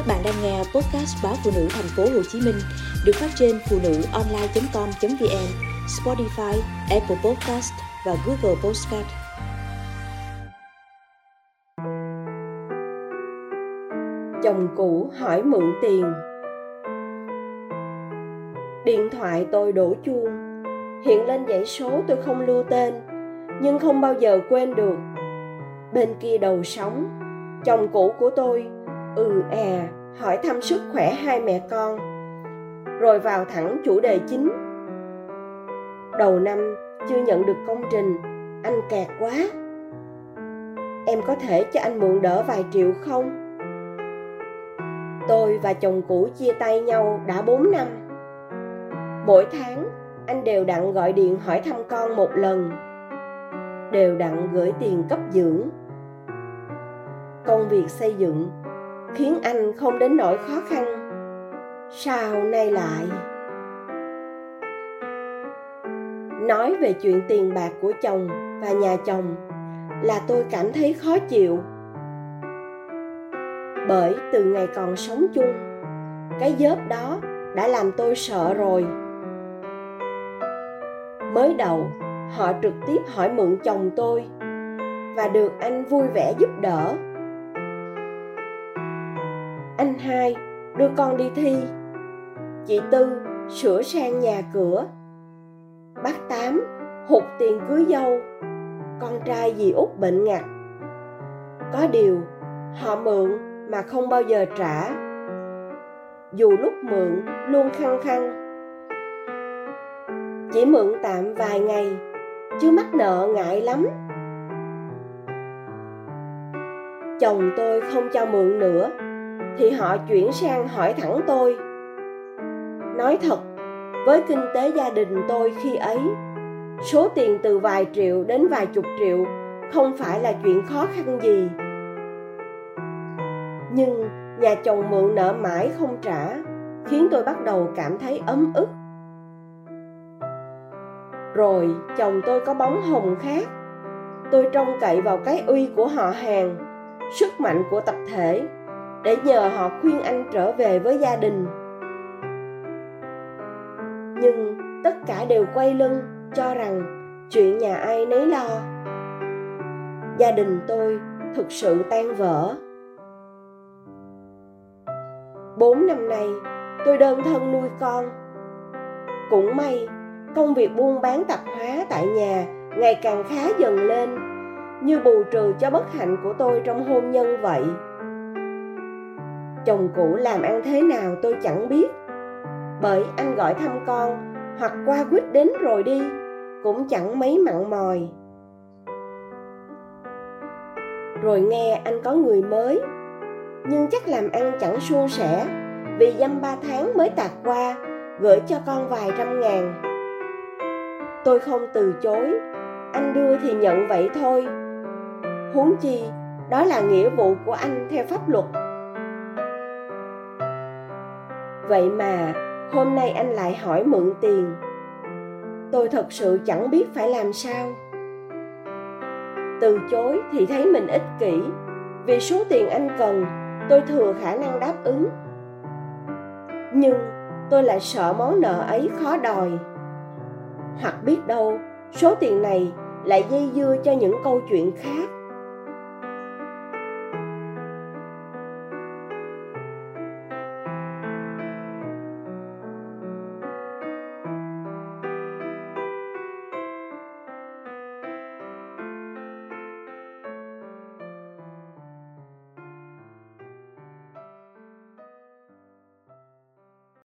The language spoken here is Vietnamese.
Các bạn đang nghe podcast báo phụ nữ thành phố Hồ Chí Minh được phát trên phụ nữ online.com.vn, Spotify, Apple Podcast và Google Podcast. Chồng cũ hỏi mượn tiền. Điện thoại tôi đổ chuông, hiện lên dãy số tôi không lưu tên, nhưng không bao giờ quên được. Bên kia đầu sóng, chồng cũ của tôi ừ à hỏi thăm sức khỏe hai mẹ con. Rồi vào thẳng chủ đề chính. Đầu năm, chưa nhận được công trình. Anh kẹt quá. Em có thể cho anh mượn đỡ vài triệu không? Tôi và chồng cũ chia tay nhau đã 4 năm. Mỗi tháng, anh đều đặn gọi điện hỏi thăm con một lần. Đều đặn gửi tiền cấp dưỡng. Công việc xây dựng khiến anh không đến nỗi khó khăn. Sao nay lại? Nói về chuyện tiền bạc của chồng và nhà chồng là tôi cảm thấy khó chịu. Bởi từ ngày còn sống chung, cái dớp đó đã làm tôi sợ rồi. Mới đầu, họ trực tiếp hỏi mượn chồng tôi và được anh vui vẻ giúp đỡ anh hai, đưa con đi thi. Chị tư sửa sang nhà cửa. Bác tám hụt tiền cưới dâu. Con trai dì út bệnh ngặt. Có điều, họ mượn mà không bao giờ trả. Dù lúc mượn, luôn khăng khăng. Chỉ mượn tạm vài ngày, chứ mắc nợ ngại lắm. Chồng tôi không cho mượn nữa thì họ chuyển sang hỏi thẳng tôi. Nói thật, với kinh tế gia đình tôi khi ấy, số tiền từ vài triệu đến vài chục triệu không phải là chuyện khó khăn gì. Nhưng nhà chồng mượn nợ mãi không trả khiến tôi bắt đầu cảm thấy ấm ức. Rồi chồng tôi có bóng hồng khác. Tôi trông cậy vào cái uy của họ hàng, sức mạnh của tập thể để nhờ họ khuyên anh trở về với gia đình. Nhưng tất cả đều quay lưng, cho rằng chuyện nhà ai nấy lo. Gia đình tôi thực sự tan vỡ. Bốn năm nay, tôi đơn thân nuôi con. Cũng may, công việc buôn bán tạp hóa tại nhà ngày càng khá dần lên, như bù trừ cho bất hạnh của tôi trong hôn nhân vậy chồng cũ làm ăn thế nào tôi chẳng biết. Bởi anh gọi thăm con, hoặc qua quýt đến rồi đi, cũng chẳng mấy mặn mòi. Rồi nghe anh có người mới, nhưng chắc làm ăn chẳng suôn sẻ, vì dăm ba tháng mới tạt qua, gửi cho con vài trăm ngàn. Tôi không từ chối, anh đưa thì nhận vậy thôi. Huống chi, đó là nghĩa vụ của anh theo pháp luật vậy mà, hôm nay anh lại hỏi mượn tiền. Tôi thật sự chẳng biết phải làm sao. Từ chối thì thấy mình ích kỷ. Vì số tiền anh cần, tôi thừa khả năng đáp ứng. Nhưng tôi lại sợ món nợ ấy khó đòi. Hoặc biết đâu, số tiền này lại dây dưa cho những câu chuyện khác.